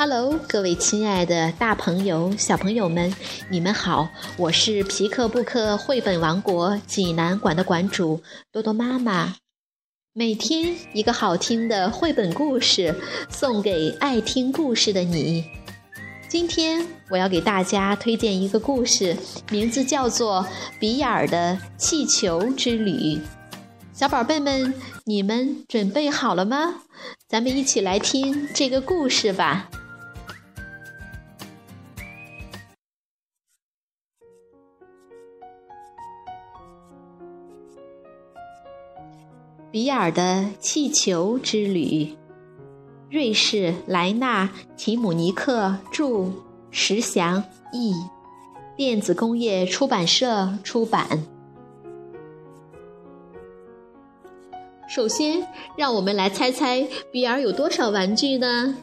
Hello，各位亲爱的大朋友、小朋友们，你们好！我是皮克布克绘本王国济南馆的馆主多多妈妈。每天一个好听的绘本故事，送给爱听故事的你。今天我要给大家推荐一个故事，名字叫做《比尔的气球之旅》。小宝贝们，你们准备好了吗？咱们一起来听这个故事吧。比尔的气球之旅，瑞士莱纳·提姆尼克著，石祥译，电子工业出版社出版。首先，让我们来猜猜比尔有多少玩具呢？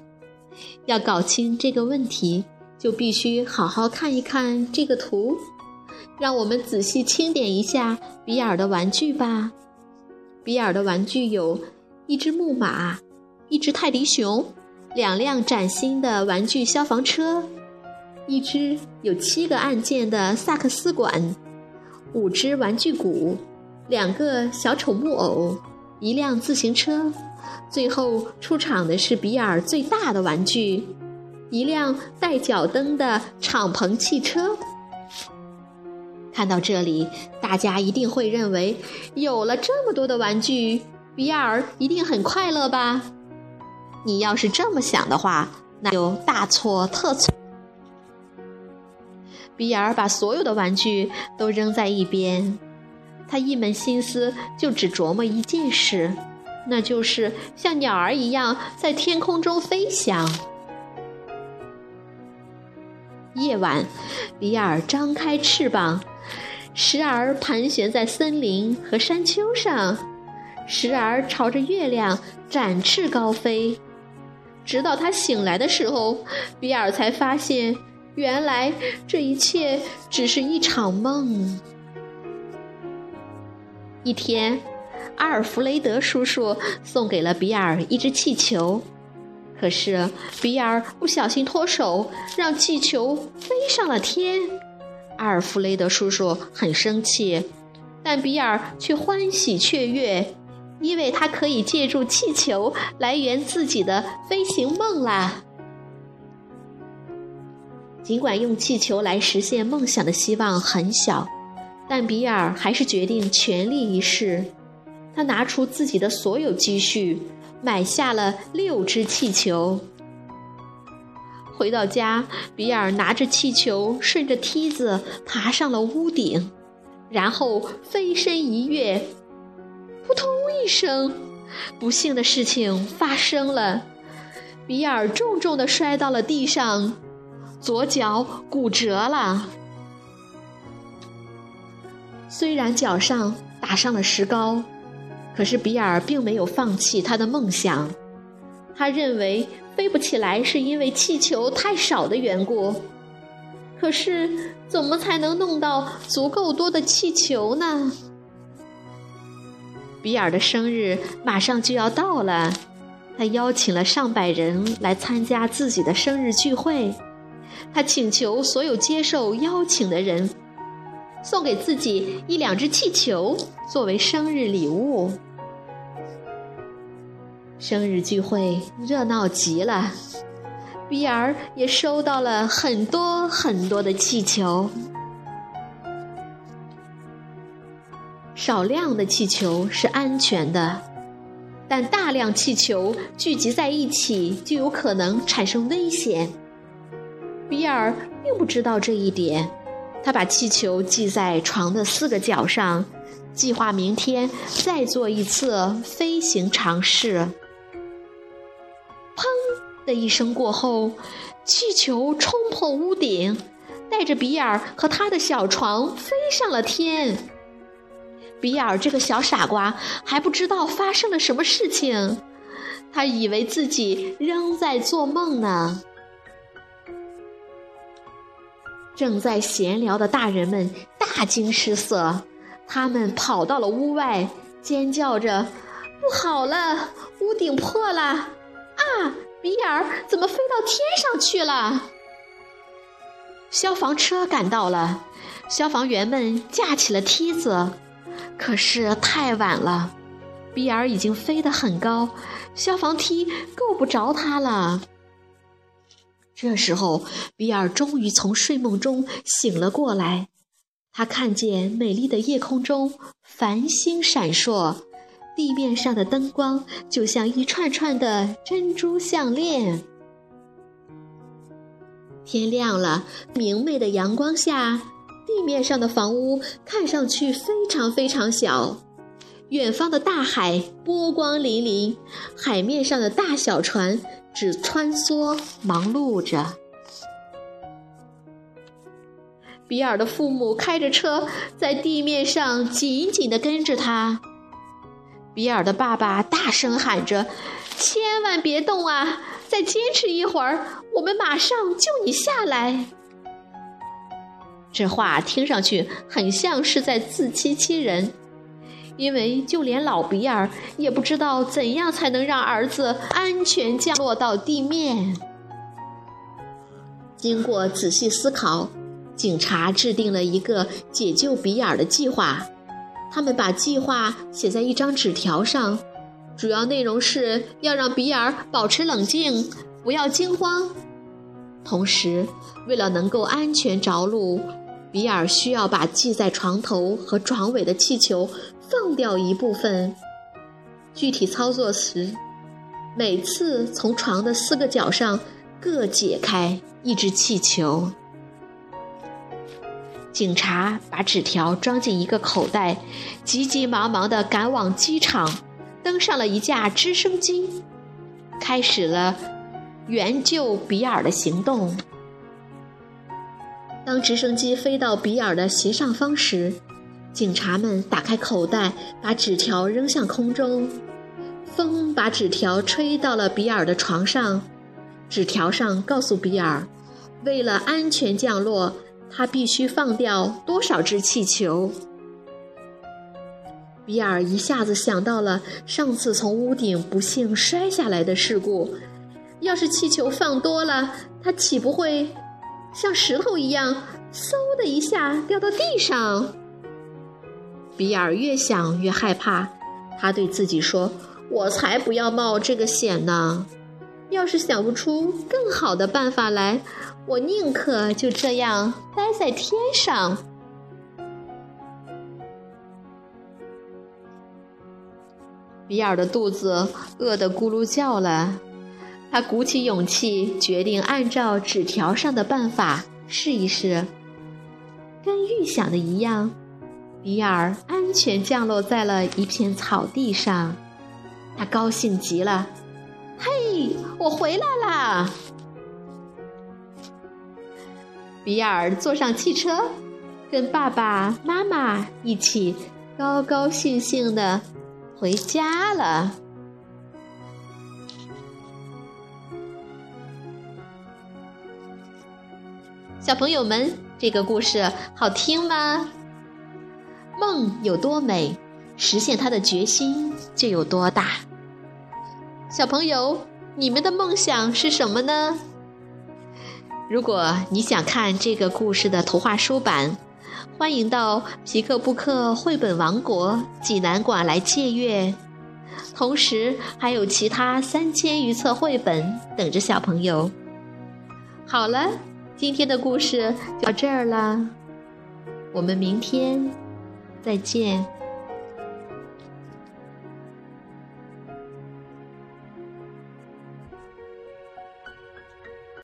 要搞清这个问题，就必须好好看一看这个图。让我们仔细清点一下比尔的玩具吧。比尔的玩具有一只木马、一只泰迪熊、两辆崭新的玩具消防车、一只有七个按键的萨克斯管、五只玩具鼓、两个小丑木偶、一辆自行车。最后出场的是比尔最大的玩具——一辆带脚蹬的敞篷汽车。看到这里，大家一定会认为，有了这么多的玩具，比尔一定很快乐吧？你要是这么想的话，那就大错特错。比尔把所有的玩具都扔在一边，他一门心思就只琢磨一件事，那就是像鸟儿一样在天空中飞翔。夜晚，比尔张开翅膀。时而盘旋在森林和山丘上，时而朝着月亮展翅高飞。直到他醒来的时候，比尔才发现，原来这一切只是一场梦。一天，阿尔弗雷德叔叔送给了比尔一只气球，可是比尔不小心脱手，让气球飞上了天。阿尔弗雷德叔叔很生气，但比尔却欢喜雀跃，因为他可以借助气球来圆自己的飞行梦啦。尽管用气球来实现梦想的希望很小，但比尔还是决定全力一试。他拿出自己的所有积蓄，买下了六只气球。回到家，比尔拿着气球，顺着梯子爬上了屋顶，然后飞身一跃。扑通一声，不幸的事情发生了，比尔重重的摔到了地上，左脚骨折了。虽然脚上打上了石膏，可是比尔并没有放弃他的梦想。他认为。飞不起来是因为气球太少的缘故，可是怎么才能弄到足够多的气球呢？比尔的生日马上就要到了，他邀请了上百人来参加自己的生日聚会。他请求所有接受邀请的人送给自己一两只气球作为生日礼物。生日聚会热闹极了，比尔也收到了很多很多的气球。少量的气球是安全的，但大量气球聚集在一起就有可能产生危险。比尔并不知道这一点，他把气球系在床的四个角上，计划明天再做一次飞行尝试。的一声过后，气球冲破屋顶，带着比尔和他的小床飞上了天。比尔这个小傻瓜还不知道发生了什么事情，他以为自己仍在做梦呢。正在闲聊的大人们大惊失色，他们跑到了屋外，尖叫着：“不好了，屋顶破了！”啊！比尔怎么飞到天上去了？消防车赶到了，消防员们架起了梯子，可是太晚了，比尔已经飞得很高，消防梯够不着他了。这时候，比尔终于从睡梦中醒了过来，他看见美丽的夜空中繁星闪烁。地面上的灯光就像一串串的珍珠项链。天亮了，明媚的阳光下，地面上的房屋看上去非常非常小。远方的大海波光粼粼，海面上的大小船只穿梭忙碌着。比尔的父母开着车在地面上紧紧地跟着他。比尔的爸爸大声喊着：“千万别动啊！再坚持一会儿，我们马上救你下来。”这话听上去很像是在自欺欺人，因为就连老比尔也不知道怎样才能让儿子安全降落到地面。经过仔细思考，警察制定了一个解救比尔的计划。他们把计划写在一张纸条上，主要内容是要让比尔保持冷静，不要惊慌。同时，为了能够安全着陆，比尔需要把系在床头和床尾的气球放掉一部分。具体操作时，每次从床的四个角上各解开一只气球。警察把纸条装进一个口袋，急急忙忙地赶往机场，登上了一架直升机，开始了援救比尔的行动。当直升机飞到比尔的斜上方时，警察们打开口袋，把纸条扔向空中，风把纸条吹到了比尔的床上。纸条上告诉比尔，为了安全降落。他必须放掉多少只气球？比尔一下子想到了上次从屋顶不幸摔下来的事故。要是气球放多了，他岂不会像石头一样，嗖的一下掉到地上？比尔越想越害怕，他对自己说：“我才不要冒这个险呢！要是想不出更好的办法来。”我宁可就这样在天上。比尔的肚子饿得咕噜叫了，他鼓起勇气，决定按照纸条上的办法试一试。跟预想的一样，比尔安全降落在了一片草地上。他高兴极了：“嘿，我回来啦！”比尔坐上汽车，跟爸爸妈妈一起高高兴兴的回家了。小朋友们，这个故事好听吗？梦有多美，实现它的决心就有多大。小朋友，你们的梦想是什么呢？如果你想看这个故事的图画书版，欢迎到皮克布克绘本王国济南馆来借阅。同时，还有其他三千余册绘本等着小朋友。好了，今天的故事就到这儿了，我们明天再见。